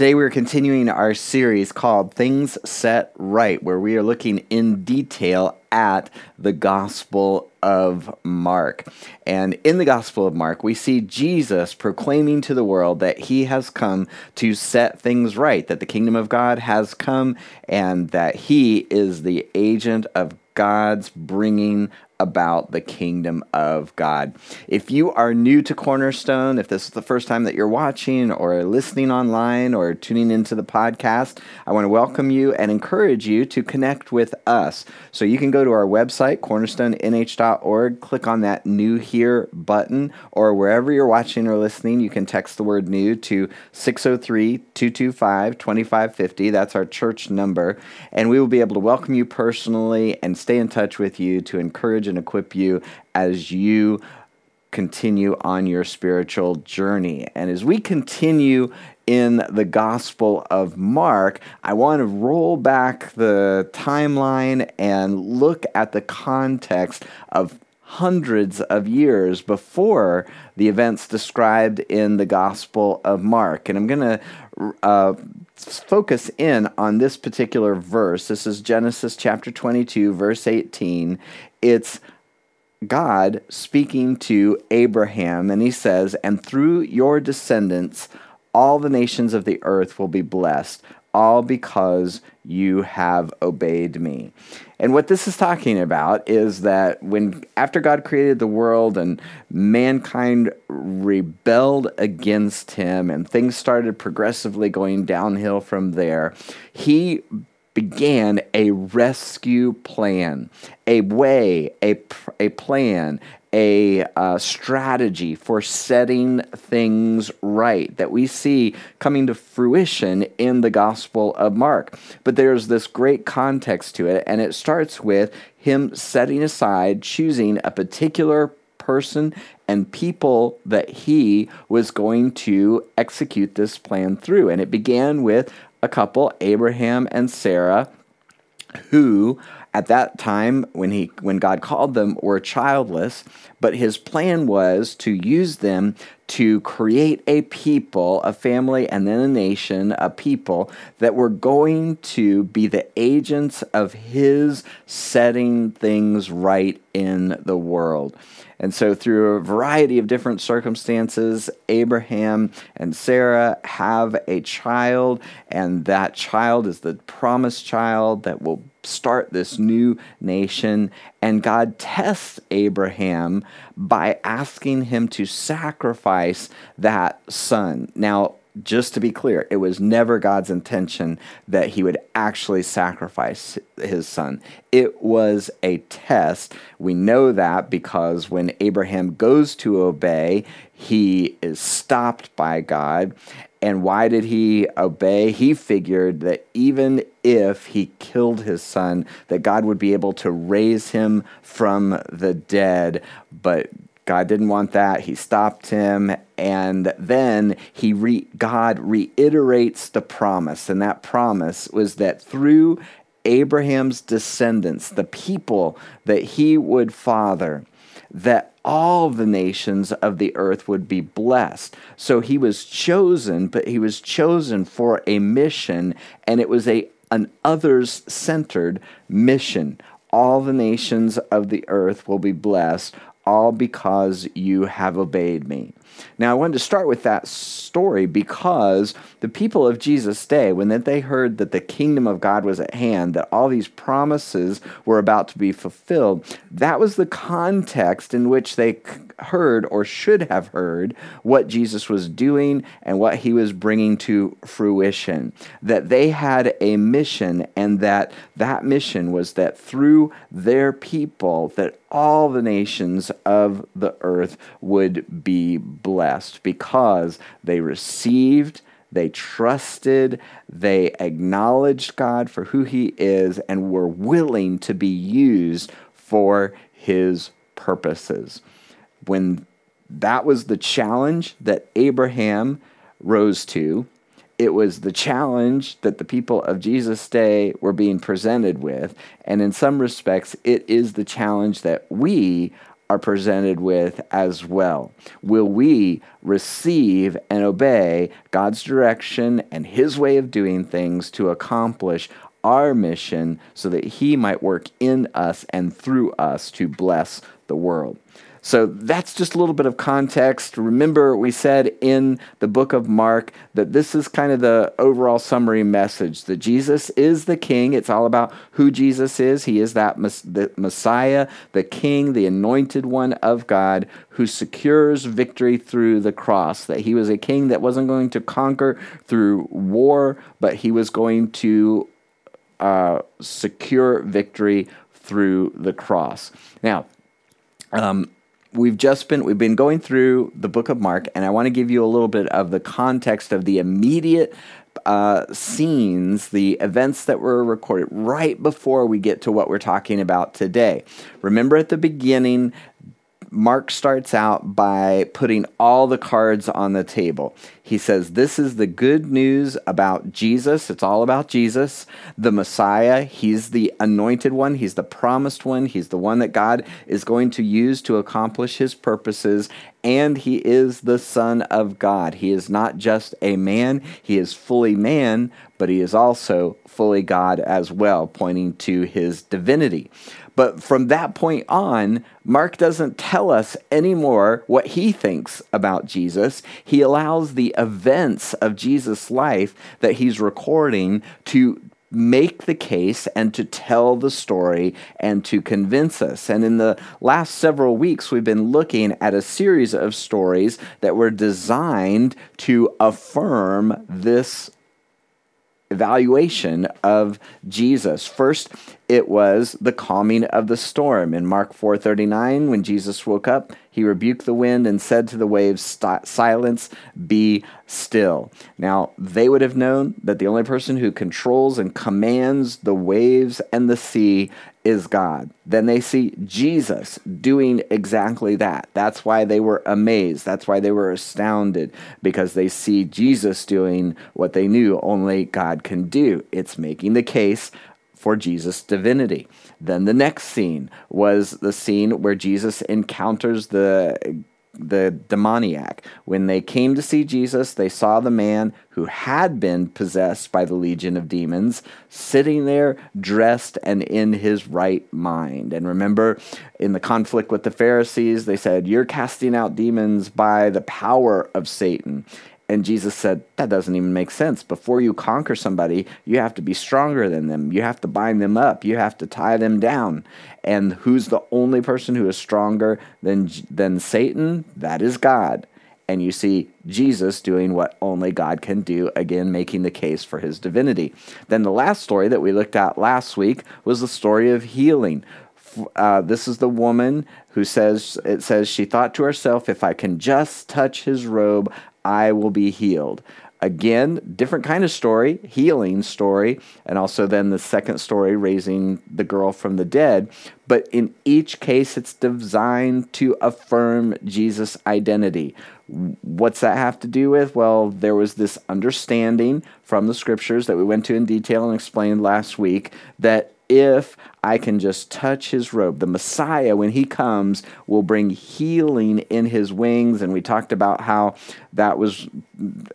Today we're continuing our series called Things Set Right, where we are looking in detail at the Gospel of Mark. And in the Gospel of Mark, we see Jesus proclaiming to the world that he has come to set things right, that the kingdom of God has come, and that he is the agent of God's bringing about the kingdom of God. If you are new to Cornerstone, if this is the first time that you're watching or listening online or tuning into the podcast, I want to welcome you and encourage you to connect with us. So you can go to our website, cornerstonenh.org, click on that new here button, or wherever you're watching or listening, you can text the word new to 603 225 2550. That's our church number. And we will be able to welcome you personally and stay in touch with you to encourage and equip you as you continue on your spiritual journey. And as we continue in the Gospel of Mark, I want to roll back the timeline and look at the context of hundreds of years before the events described in the Gospel of Mark. And I'm going to uh, focus in on this particular verse. This is Genesis chapter 22, verse 18. It's God speaking to Abraham, and he says, And through your descendants, all the nations of the earth will be blessed, all because you have obeyed me. And what this is talking about is that when after God created the world and mankind rebelled against him and things started progressively going downhill from there, he began a rescue plan, a way, a, a plan, a uh, strategy for setting things right that we see coming to fruition in the Gospel of Mark. But there's this great context to it, and it starts with him setting aside, choosing a particular person and people that he was going to execute this plan through. And it began with a couple, Abraham and Sarah, who at that time when he when God called them were childless, but his plan was to use them to create a people, a family and then a nation, a people that were going to be the agents of his setting things right in the world. And so, through a variety of different circumstances, Abraham and Sarah have a child, and that child is the promised child that will start this new nation. And God tests Abraham by asking him to sacrifice that son. Now, just to be clear, it was never God's intention that he would actually sacrifice his son. It was a test. We know that because when Abraham goes to obey, he is stopped by God. And why did he obey? He figured that even if he killed his son, that God would be able to raise him from the dead. But God didn't want that. He stopped him. And then he re- God reiterates the promise. And that promise was that through Abraham's descendants, the people that he would father, that all the nations of the earth would be blessed. So he was chosen, but he was chosen for a mission, and it was a an others centered mission. All the nations of the earth will be blessed all because you have obeyed me. Now, I wanted to start with that story because the people of Jesus' day, when they heard that the kingdom of God was at hand, that all these promises were about to be fulfilled, that was the context in which they heard or should have heard what Jesus was doing and what he was bringing to fruition. That they had a mission, and that that mission was that through their people, that all the nations of the earth would be blessed because they received they trusted, they acknowledged God for who He is, and were willing to be used for His purposes when that was the challenge that Abraham rose to, it was the challenge that the people of Jesus' day were being presented with. And in some respects, it is the challenge that we are presented with as well. Will we receive and obey God's direction and His way of doing things to accomplish our mission so that He might work in us and through us to bless the world? So that's just a little bit of context. Remember, we said in the book of Mark that this is kind of the overall summary message that Jesus is the king. It's all about who Jesus is. He is that the Messiah, the king, the anointed one of God who secures victory through the cross. That he was a king that wasn't going to conquer through war, but he was going to uh, secure victory through the cross. Now, um, we've just been we've been going through the book of Mark, and I want to give you a little bit of the context of the immediate uh, scenes, the events that were recorded right before we get to what we're talking about today. Remember at the beginning, Mark starts out by putting all the cards on the table. He says, This is the good news about Jesus. It's all about Jesus, the Messiah. He's the anointed one, He's the promised one, He's the one that God is going to use to accomplish His purposes. And He is the Son of God. He is not just a man, He is fully man, but He is also fully God as well, pointing to His divinity. But from that point on, Mark doesn't tell us anymore what he thinks about Jesus. He allows the events of Jesus' life that he's recording to make the case and to tell the story and to convince us. And in the last several weeks, we've been looking at a series of stories that were designed to affirm this evaluation of Jesus. First, it was the calming of the storm. In Mark 4:39, when Jesus woke up, he rebuked the wind and said to the waves, "Silence, be still." Now, they would have known that the only person who controls and commands the waves and the sea is God. Then they see Jesus doing exactly that. That's why they were amazed. That's why they were astounded because they see Jesus doing what they knew only God can do. It's making the case for Jesus' divinity. Then the next scene was the scene where Jesus encounters the the demoniac. When they came to see Jesus, they saw the man who had been possessed by the legion of demons sitting there dressed and in his right mind. And remember, in the conflict with the Pharisees, they said, You're casting out demons by the power of Satan. And Jesus said, That doesn't even make sense. Before you conquer somebody, you have to be stronger than them. You have to bind them up. You have to tie them down. And who's the only person who is stronger than, than Satan? That is God. And you see Jesus doing what only God can do, again, making the case for his divinity. Then the last story that we looked at last week was the story of healing. Uh, this is the woman who says, it says, she thought to herself, if I can just touch his robe, I will be healed. Again, different kind of story, healing story, and also then the second story, raising the girl from the dead. But in each case, it's designed to affirm Jesus' identity. What's that have to do with? Well, there was this understanding from the scriptures that we went to in detail and explained last week that if I can just touch his robe. The Messiah, when he comes, will bring healing in his wings. And we talked about how that was,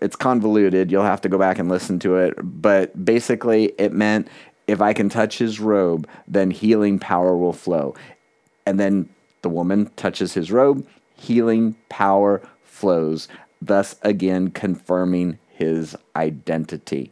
it's convoluted. You'll have to go back and listen to it. But basically, it meant if I can touch his robe, then healing power will flow. And then the woman touches his robe, healing power flows, thus again confirming his identity.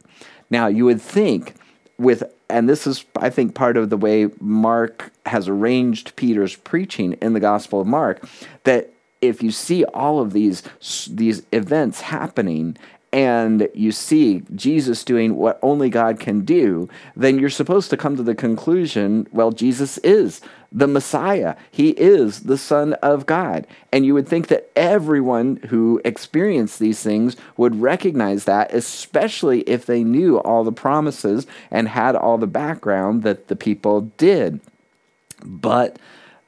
Now, you would think with and this is i think part of the way mark has arranged peter's preaching in the gospel of mark that if you see all of these these events happening and you see Jesus doing what only God can do, then you're supposed to come to the conclusion well, Jesus is the Messiah. He is the Son of God. And you would think that everyone who experienced these things would recognize that, especially if they knew all the promises and had all the background that the people did. But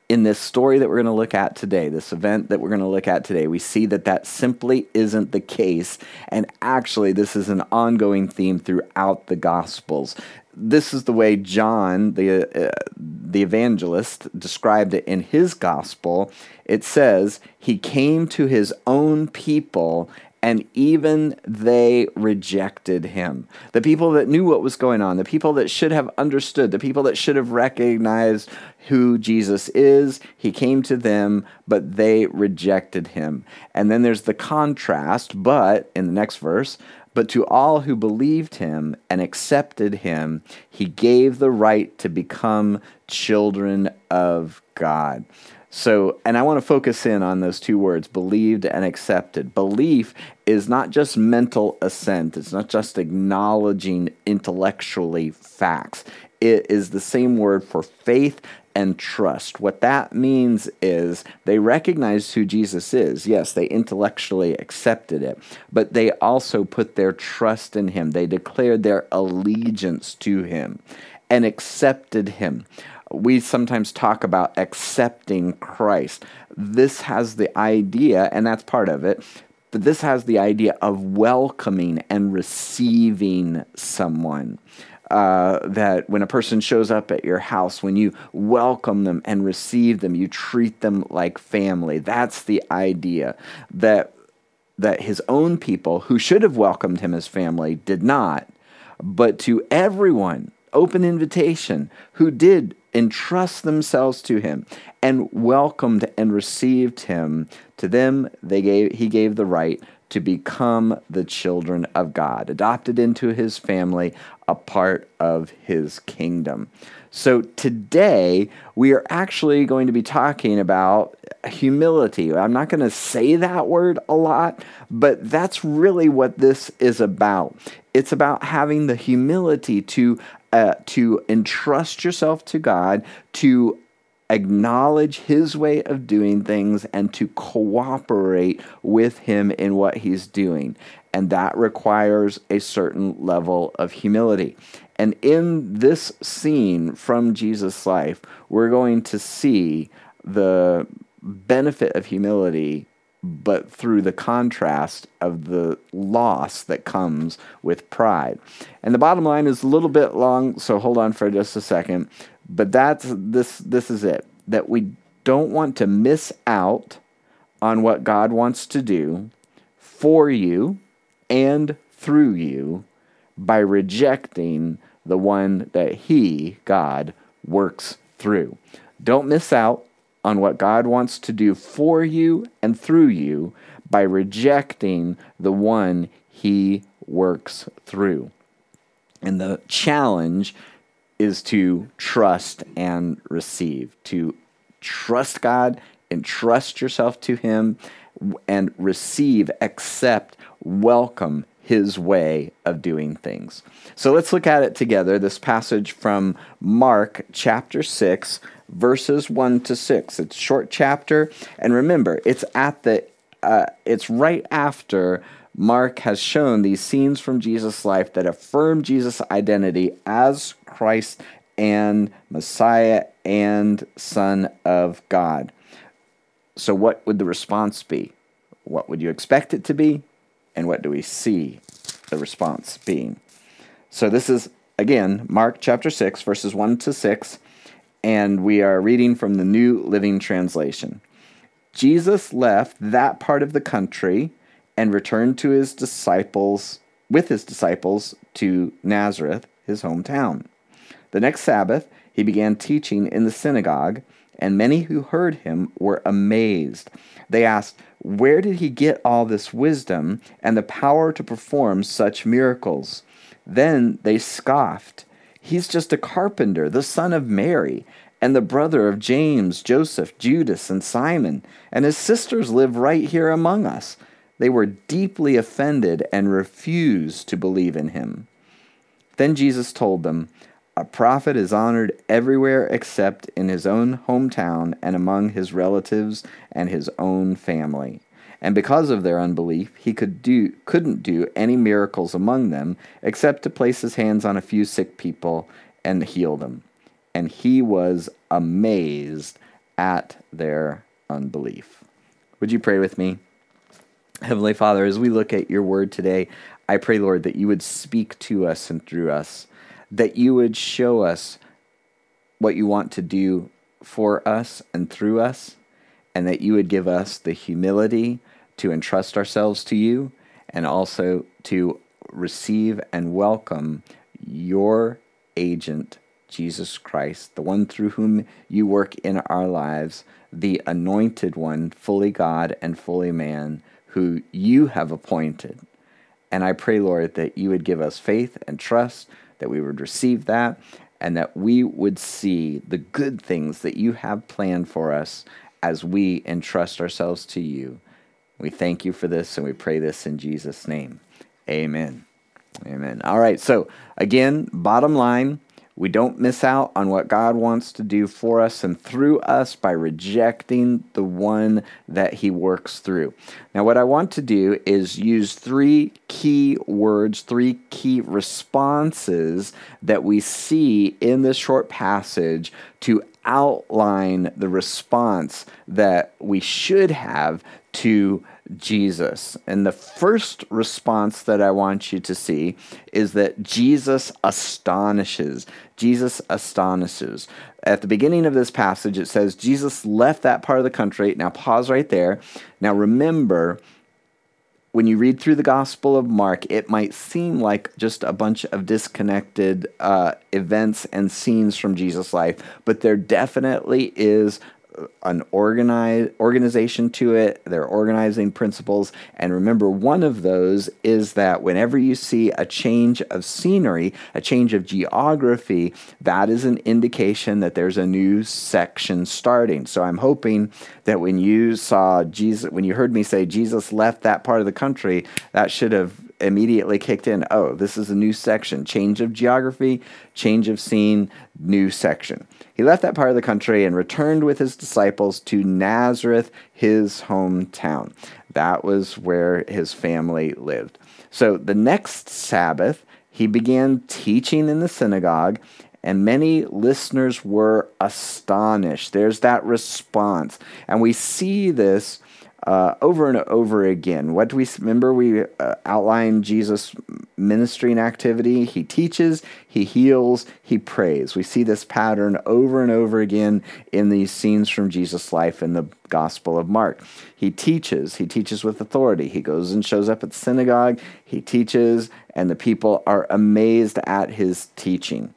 in this story that we're going to look at today, this event that we're going to look at today, we see that that simply isn't the case. And actually, this is an ongoing theme throughout the Gospels. This is the way John, the, uh, the evangelist described it in his gospel, it says, He came to his own people and even they rejected him. The people that knew what was going on, the people that should have understood, the people that should have recognized who Jesus is, he came to them, but they rejected him. And then there's the contrast, but in the next verse, but to all who believed him and accepted him, he gave the right to become children of God. So, and I want to focus in on those two words believed and accepted. Belief is not just mental assent, it's not just acknowledging intellectually facts. It is the same word for faith and trust. What that means is they recognize who Jesus is. Yes, they intellectually accepted it, but they also put their trust in him. They declared their allegiance to him and accepted him we sometimes talk about accepting Christ. This has the idea, and that's part of it, but this has the idea of welcoming and receiving someone. Uh, that when a person shows up at your house, when you welcome them and receive them, you treat them like family. That's the idea that that his own people, who should have welcomed him as family, did not. But to everyone, open invitation, who did entrust themselves to him and welcomed and received him. To them they gave he gave the right to become the children of God adopted into his family a part of his kingdom. So today we are actually going to be talking about humility. I'm not going to say that word a lot but that's really what this is about. It's about having the humility to uh, to entrust yourself to God, to acknowledge his way of doing things, and to cooperate with him in what he's doing. And that requires a certain level of humility. And in this scene from Jesus' life, we're going to see the benefit of humility but through the contrast of the loss that comes with pride. And the bottom line is a little bit long, so hold on for just a second. But that's this this is it. That we don't want to miss out on what God wants to do for you and through you by rejecting the one that he, God, works through. Don't miss out on what God wants to do for you and through you by rejecting the one He works through. And the challenge is to trust and receive, to trust God and trust yourself to Him and receive, accept, welcome his way of doing things. So let's look at it together. This passage from Mark chapter 6, verses 1 to 6. It's short chapter, and remember, it's at the uh, it's right after Mark has shown these scenes from Jesus' life that affirm Jesus' identity as Christ and Messiah and Son of God. So, what would the response be? What would you expect it to be? And what do we see the response being? So, this is again Mark chapter 6, verses 1 to 6 and we are reading from the New Living Translation. Jesus left that part of the country and returned to his disciples with his disciples to Nazareth, his hometown. The next Sabbath, he began teaching in the synagogue, and many who heard him were amazed. They asked, Where did he get all this wisdom and the power to perform such miracles? Then they scoffed. He's just a carpenter, the son of Mary, and the brother of James, Joseph, Judas, and Simon, and his sisters live right here among us. They were deeply offended and refused to believe in him. Then Jesus told them, A prophet is honored everywhere except in his own hometown and among his relatives and his own family. And because of their unbelief, he could do, couldn't do any miracles among them except to place his hands on a few sick people and heal them. And he was amazed at their unbelief. Would you pray with me? Heavenly Father, as we look at your word today, I pray, Lord, that you would speak to us and through us, that you would show us what you want to do for us and through us, and that you would give us the humility to entrust ourselves to you and also to receive and welcome your agent, Jesus Christ, the one through whom you work in our lives, the anointed one, fully God and fully man, who you have appointed. And I pray, Lord, that you would give us faith and trust, that we would receive that, and that we would see the good things that you have planned for us as we entrust ourselves to you. We thank you for this and we pray this in Jesus' name. Amen. Amen. All right. So, again, bottom line, we don't miss out on what God wants to do for us and through us by rejecting the one that He works through. Now, what I want to do is use three key words, three key responses that we see in this short passage to outline the response that we should have to Jesus. And the first response that I want you to see is that Jesus astonishes. Jesus astonishes. At the beginning of this passage, it says Jesus left that part of the country. Now, pause right there. Now, remember, when you read through the Gospel of Mark, it might seem like just a bunch of disconnected uh, events and scenes from Jesus' life, but there definitely is an organize, organization to it. They're organizing principles. And remember, one of those is that whenever you see a change of scenery, a change of geography, that is an indication that there's a new section starting. So I'm hoping that when you saw Jesus, when you heard me say Jesus left that part of the country, that should have immediately kicked in. Oh, this is a new section. Change of geography, change of scene, new section. He left that part of the country and returned with his disciples to Nazareth, his hometown. That was where his family lived. So the next Sabbath, he began teaching in the synagogue, and many listeners were astonished. There's that response. And we see this uh, over and over again. What do we remember? We uh, outlined Jesus' ministry and activity. He teaches, he heals, he prays. We see this pattern over and over again in these scenes from Jesus' life in the Gospel of Mark. He teaches, he teaches with authority. He goes and shows up at the synagogue, he teaches, and the people are amazed at his teaching.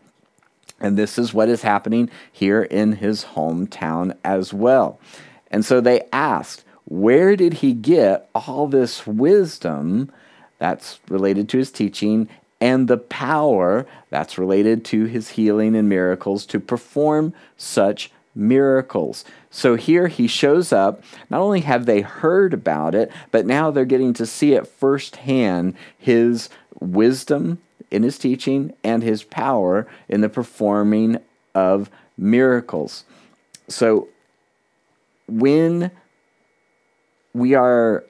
And this is what is happening here in his hometown as well. And so they asked, where did he get all this wisdom that's related to his teaching and the power that's related to his healing and miracles to perform such miracles? So here he shows up. Not only have they heard about it, but now they're getting to see it firsthand his wisdom in his teaching and his power in the performing of miracles. So when we are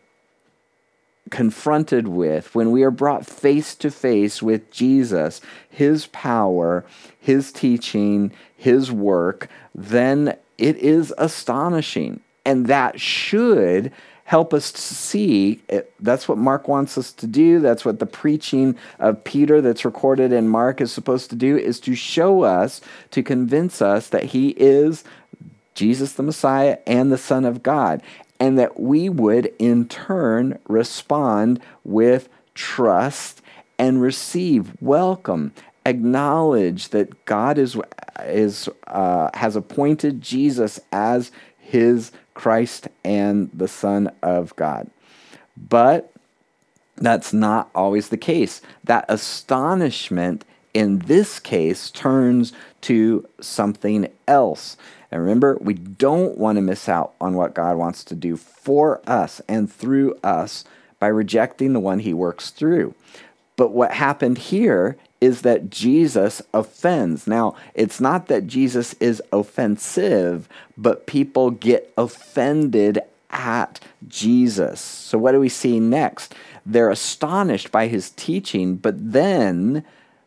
confronted with, when we are brought face to face with Jesus, his power, his teaching, his work, then it is astonishing. And that should help us to see it, that's what Mark wants us to do. That's what the preaching of Peter that's recorded in Mark is supposed to do is to show us, to convince us that he is Jesus the Messiah and the Son of God and that we would in turn respond with trust and receive, welcome, acknowledge that God is, is, uh, has appointed Jesus as his Christ and the Son of God. But that's not always the case. That astonishment in this case turns to something else. And remember, we don't want to miss out on what God wants to do for us and through us by rejecting the one he works through. But what happened here is that Jesus offends. Now, it's not that Jesus is offensive, but people get offended at Jesus. So, what do we see next? They're astonished by his teaching, but then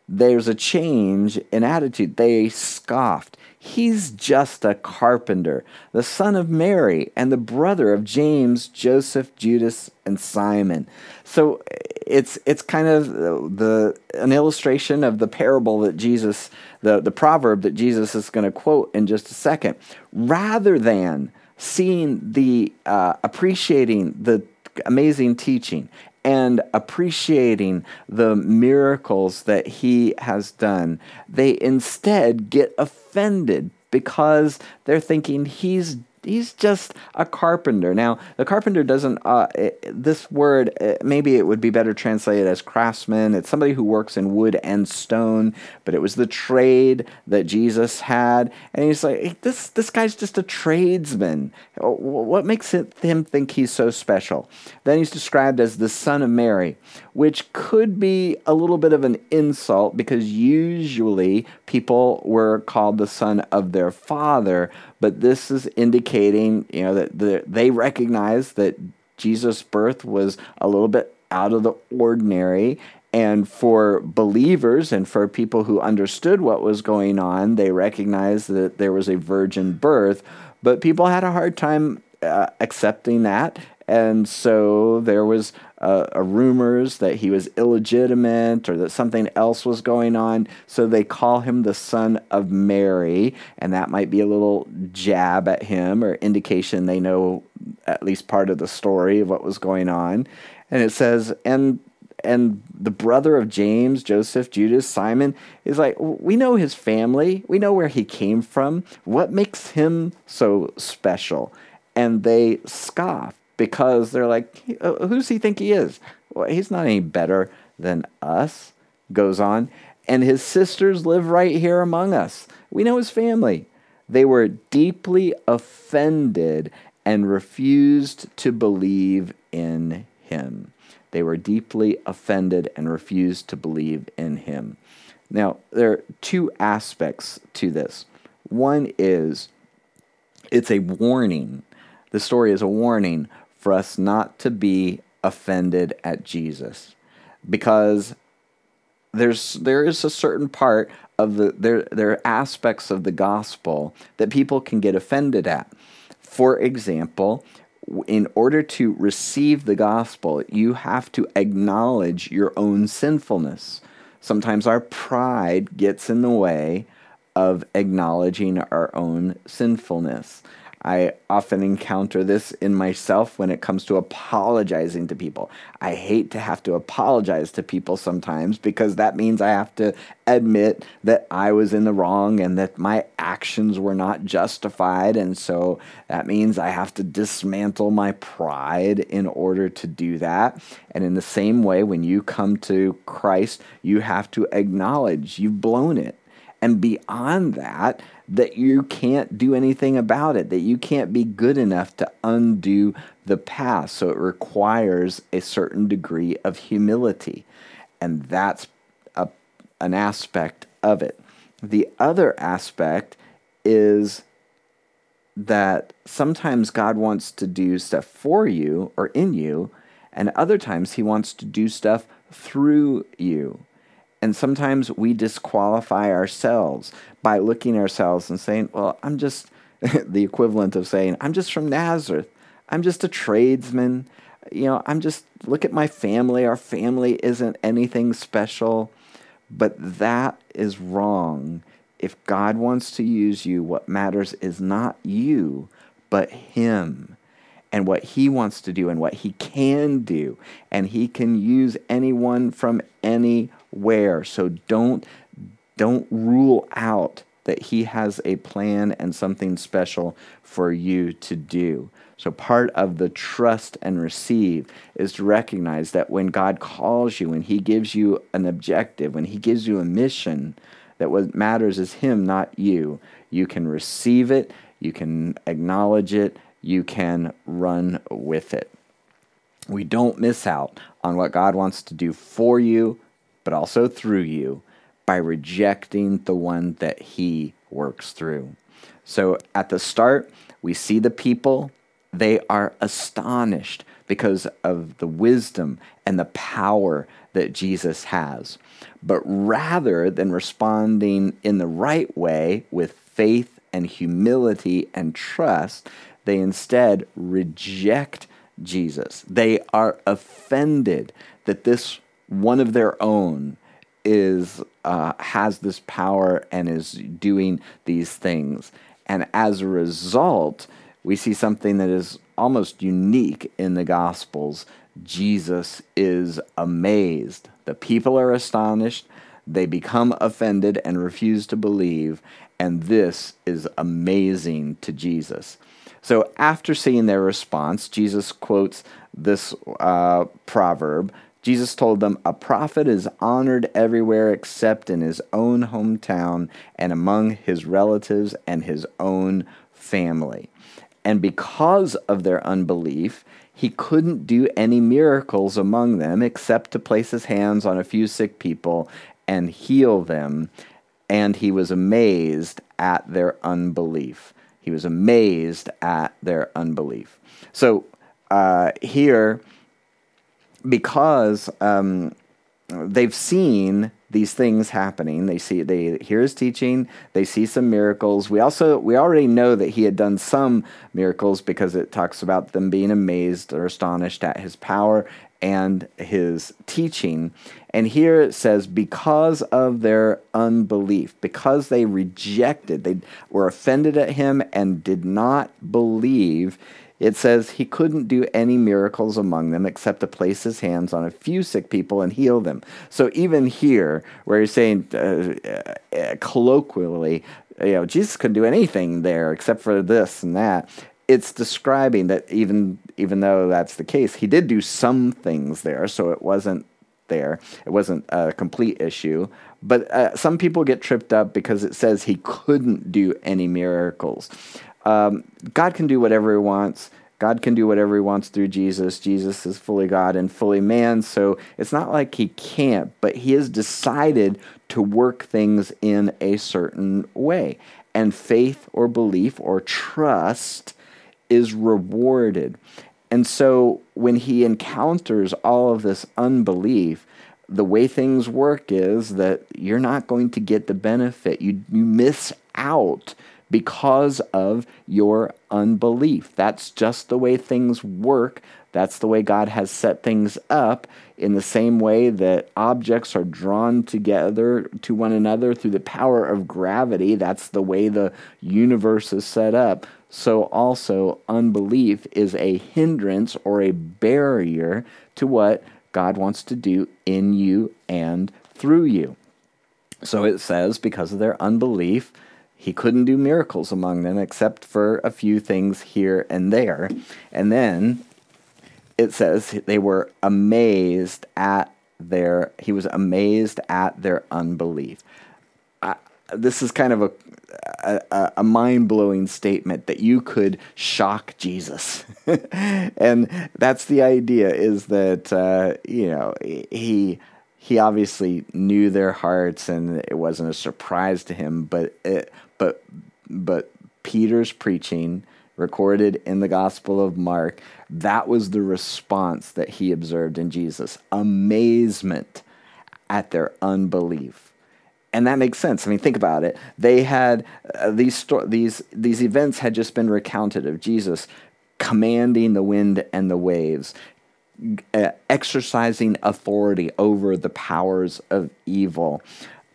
there's a change in attitude. They scoffed. He's just a carpenter, the son of Mary, and the brother of James, Joseph, Judas, and Simon. So it's it's kind of the an illustration of the parable that Jesus, the, the proverb that Jesus is going to quote in just a second. Rather than seeing the uh, appreciating the amazing teaching and appreciating the miracles that he has done. They instead get offended because they're thinking he's he's just a carpenter. Now, the carpenter doesn't, uh, it, this word, uh, maybe it would be better translated as craftsman. It's somebody who works in wood and stone, but it was the trade that Jesus had. And he's like, hey, this, this guy's just a tradesman. What makes it, him think he's so special? Then he's described as the son of Mary, which could be a little bit of an insult because usually people were called the son of their father but this is indicating, you know, that the, they recognize that Jesus' birth was a little bit out of the ordinary. And for believers and for people who understood what was going on, they recognized that there was a virgin birth. But people had a hard time uh, accepting that. And so there was uh, rumors that he was illegitimate or that something else was going on. So they call him the son of Mary, and that might be a little jab at him or indication they know at least part of the story of what was going on. And it says, and and the brother of James, Joseph, Judas, Simon is like, we know his family. We know where he came from. What makes him so special? And they scoff because they're like, uh, who does he think he is? Well, he's not any better than us. Goes on. And his sisters live right here among us. We know his family. They were deeply offended and refused to believe in him. They were deeply offended and refused to believe in him. Now, there are two aspects to this. One is it's a warning. The story is a warning for us not to be offended at Jesus because there's there is a certain part of the there there are aspects of the gospel that people can get offended at. For example, in order to receive the gospel, you have to acknowledge your own sinfulness. Sometimes our pride gets in the way of acknowledging our own sinfulness. I often encounter this in myself when it comes to apologizing to people. I hate to have to apologize to people sometimes because that means I have to admit that I was in the wrong and that my actions were not justified. And so that means I have to dismantle my pride in order to do that. And in the same way, when you come to Christ, you have to acknowledge you've blown it. And beyond that, that you can't do anything about it, that you can't be good enough to undo the past. So it requires a certain degree of humility. And that's a, an aspect of it. The other aspect is that sometimes God wants to do stuff for you or in you, and other times He wants to do stuff through you. And sometimes we disqualify ourselves by looking ourselves and saying, well, I'm just the equivalent of saying, I'm just from Nazareth. I'm just a tradesman. You know, I'm just, look at my family. Our family isn't anything special. But that is wrong. If God wants to use you, what matters is not you, but Him and what he wants to do and what he can do. And he can use anyone from anywhere. So don't don't rule out that he has a plan and something special for you to do. So, part of the trust and receive is to recognize that when God calls you, when He gives you an objective, when He gives you a mission, that what matters is Him, not you. You can receive it, you can acknowledge it, you can run with it. We don't miss out on what God wants to do for you, but also through you by rejecting the one that He works through. So at the start, we see the people, they are astonished. because of the wisdom and the power that Jesus has. But rather than responding in the right way with faith and humility and trust, they instead reject Jesus. They are offended that this one of their own is uh, has this power and is doing these things. And as a result, we see something that is almost unique in the Gospels. Jesus is amazed. The people are astonished. They become offended and refuse to believe. And this is amazing to Jesus. So, after seeing their response, Jesus quotes this uh, proverb. Jesus told them, A prophet is honored everywhere except in his own hometown and among his relatives and his own family. And because of their unbelief, he couldn't do any miracles among them except to place his hands on a few sick people and heal them. And he was amazed at their unbelief. He was amazed at their unbelief. So uh, here, because um, they've seen these things happening. They see they hear his teaching, they see some miracles. We also we already know that he had done some miracles because it talks about them being amazed or astonished at his power and his teaching. And here it says, because of their unbelief, because they rejected, they were offended at him and did not believe, it says he couldn't do any miracles among them except to place his hands on a few sick people and heal them. So even here, where he's saying uh, uh, colloquially, you know, Jesus couldn't do anything there except for this and that. It's describing that even even though that's the case, he did do some things there, so it wasn't there. It wasn't a complete issue. But uh, some people get tripped up because it says he couldn't do any miracles. Um, God can do whatever He wants. God can do whatever He wants through Jesus. Jesus is fully God and fully man, so it's not like He can't, but He has decided to work things in a certain way. And faith or belief or trust is rewarded. And so when He encounters all of this unbelief, the way things work is that you're not going to get the benefit. You, you miss out because of your unbelief. That's just the way things work. That's the way God has set things up in the same way that objects are drawn together to one another through the power of gravity. That's the way the universe is set up. So, also, unbelief is a hindrance or a barrier to what God wants to do in you and through you. So it says, because of their unbelief, he couldn't do miracles among them except for a few things here and there. And then it says they were amazed at their, he was amazed at their unbelief. I, this is kind of a, a, a mind blowing statement that you could shock Jesus. and that's the idea is that, uh, you know, he he obviously knew their hearts and it wasn't a surprise to him but it, but but Peter's preaching recorded in the Gospel of Mark, that was the response that he observed in Jesus amazement at their unbelief. And that makes sense. I mean, think about it. They had uh, these sto- these these events had just been recounted of Jesus commanding the wind and the waves, uh, exercising authority over the powers of evil,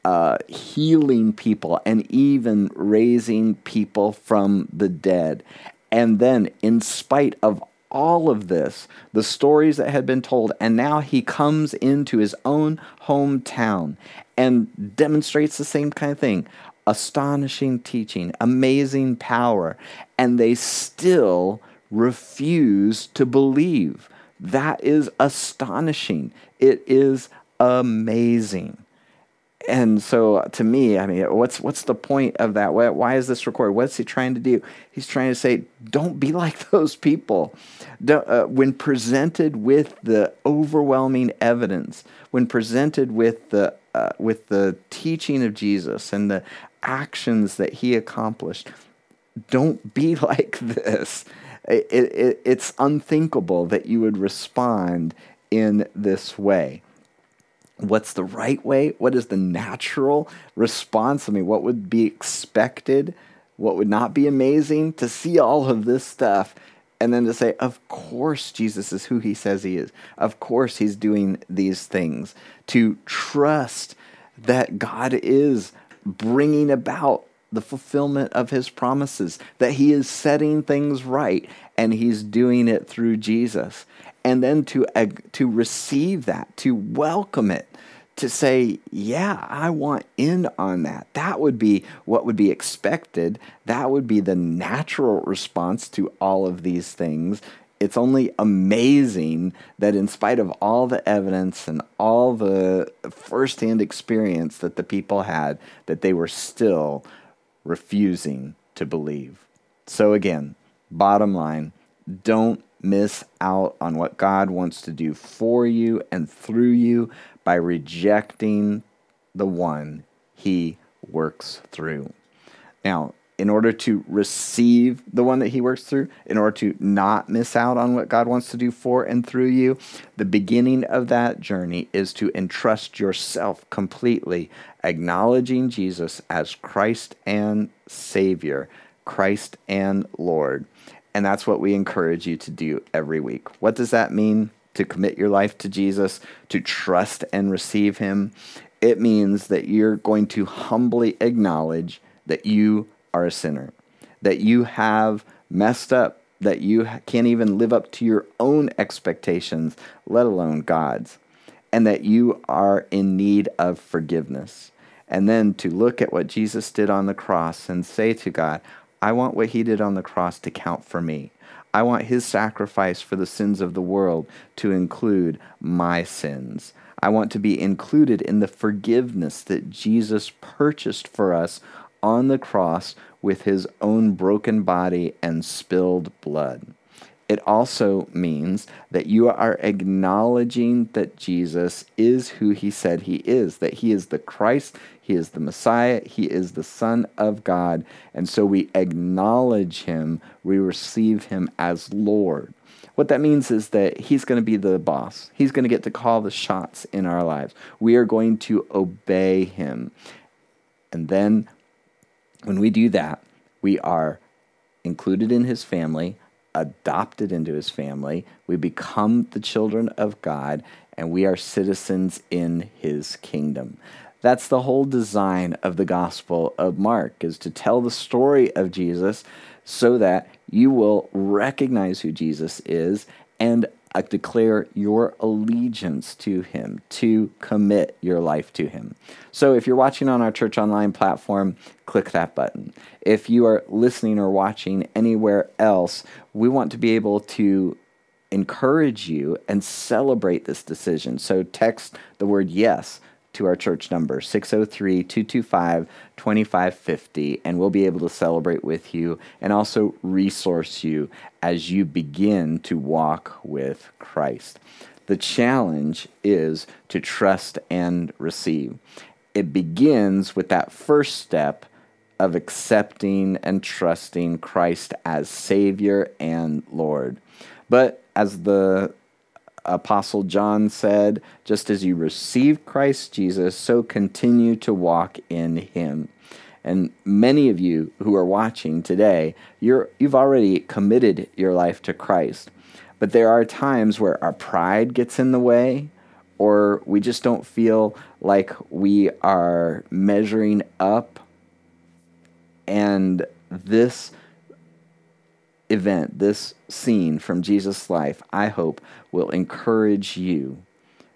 uh, healing people and even raising people from the dead. And then, in spite of all of this, the stories that had been told, and now he comes into his own hometown and demonstrates the same kind of thing astonishing teaching, amazing power, and they still refuse to believe. That is astonishing. It is amazing and so to me, I mean, what's what's the point of that? Why, why is this recorded? What's he trying to do? He's trying to say, don't be like those people. Uh, when presented with the overwhelming evidence, when presented with the uh, with the teaching of Jesus and the actions that he accomplished, don't be like this. It, it, it's unthinkable that you would respond in this way. What's the right way? What is the natural response? I mean, what would be expected? What would not be amazing? To see all of this stuff and then to say, of course, Jesus is who he says he is. Of course, he's doing these things. To trust that God is bringing about the fulfillment of his promises, that he is setting things right and he's doing it through Jesus. And then to, to receive that, to welcome it, to say, yeah, I want in on that. That would be what would be expected. That would be the natural response to all of these things. It's only amazing that, in spite of all the evidence and all the firsthand experience that the people had, that they were still refusing to believe. So, again, bottom line don't miss out on what God wants to do for you and through you by rejecting the one he works through. Now, in order to receive the one that he works through, in order to not miss out on what God wants to do for and through you, the beginning of that journey is to entrust yourself completely, acknowledging Jesus as Christ and Savior, Christ and Lord. And that's what we encourage you to do every week. What does that mean? to commit your life to Jesus, to trust and receive Him, it means that you're going to humbly acknowledge that you are a sinner, that you have messed up, that you can't even live up to your own expectations, let alone God's, and that you are in need of forgiveness. And then to look at what Jesus did on the cross and say to God, I want what he did on the cross to count for me. I want his sacrifice for the sins of the world to include my sins. I want to be included in the forgiveness that Jesus purchased for us on the cross with his own broken body and spilled blood. It also means that you are acknowledging that Jesus is who he said he is, that he is the Christ, he is the Messiah, he is the Son of God. And so we acknowledge him, we receive him as Lord. What that means is that he's going to be the boss. He's going to get to call the shots in our lives. We are going to obey him. And then when we do that, we are included in his family adopted into his family. We become the children of God, and we are citizens in his kingdom. That's the whole design of the Gospel of Mark, is to tell the story of Jesus so that you will recognize who Jesus is and uh, declare your allegiance to him, to commit your life to him. So if you're watching on our Church Online platform, click that button. If you are listening or watching anywhere else, we want to be able to encourage you and celebrate this decision. So text the word yes to our church number 603 225 2550 and we'll be able to celebrate with you and also resource you as you begin to walk with Christ. The challenge is to trust and receive. It begins with that first step of accepting and trusting Christ as Savior and Lord. But as the Apostle John said, just as you received Christ Jesus, so continue to walk in him. And many of you who are watching today, you're, you've already committed your life to Christ. But there are times where our pride gets in the way, or we just don't feel like we are measuring up. And this event, this scene from Jesus' life, I hope will encourage you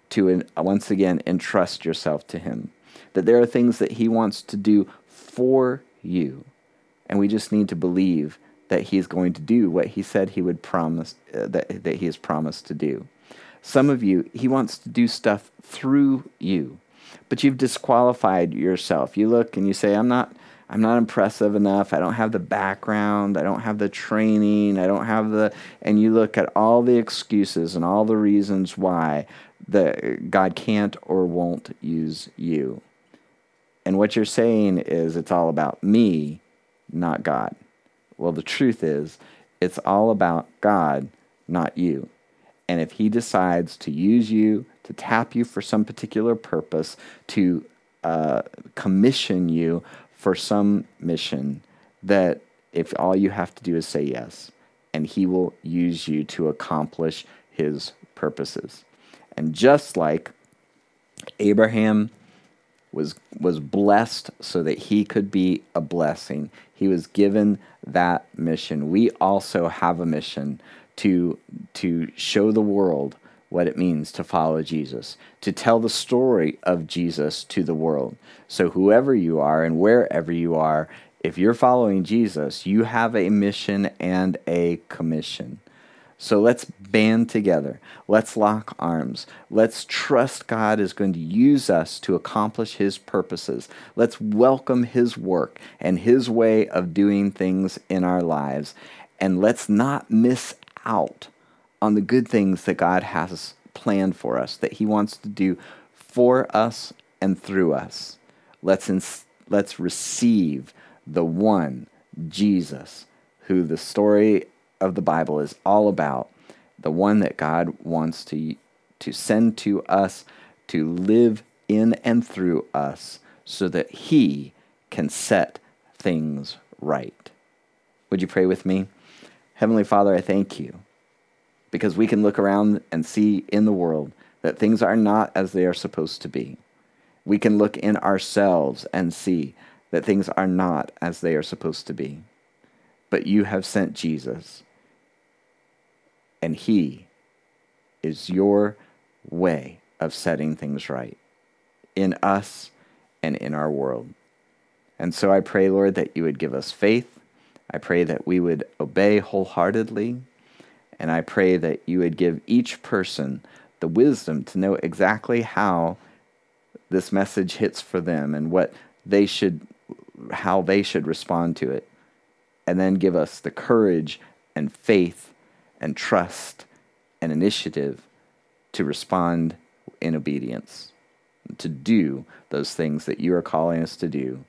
to once again entrust yourself to Him. That there are things that He wants to do for you, and we just need to believe that He is going to do what He said He would promise, uh, that, that He has promised to do. Some of you, He wants to do stuff through you, but you've disqualified yourself. You look and you say, I'm not I'm not impressive enough. I don't have the background. I don't have the training. I don't have the. And you look at all the excuses and all the reasons why that God can't or won't use you. And what you're saying is it's all about me, not God. Well, the truth is, It's all about God, not you. And if He decides to use you, to tap you for some particular purpose, to uh, commission you for some mission, that if all you have to do is say yes, and He will use you to accomplish His purposes. And just like Abraham was was blessed so that he could be a blessing. He was given that mission. We also have a mission to to show the world what it means to follow Jesus, to tell the story of Jesus to the world. So whoever you are and wherever you are, if you're following Jesus, you have a mission and a commission. So let's band together. Let's lock arms. Let's trust God is going to use us to accomplish His purposes. Let's welcome His work and His way of doing things in our lives. And let's not miss out on the good things that God has planned for us, that He wants to do for us and through us. Let's, ins- let's receive the one, Jesus, who the story of the Bible is all about the one that God wants to, to send to us to live in and through us so that He can set things right. Would you pray with me? Heavenly Father, I thank you because we can look around and see in the world that things are not as they are supposed to be. We can look in ourselves and see that things are not as they are supposed to be. But you have sent Jesus and He is your way of setting things right in us and in our world. And so I pray, Lord, that you would give us faith. I pray that we would obey wholeheartedly. And I pray that you would give each person the wisdom to know exactly how this message hits for them and what they should how they should respond to it. And then give us the courage and faith and trust and initiative to respond in obedience, to do those things that you are calling us to do,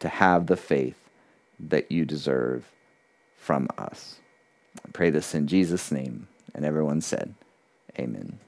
to have the faith that you deserve from us. I pray this in Jesus' name. And everyone said, Amen.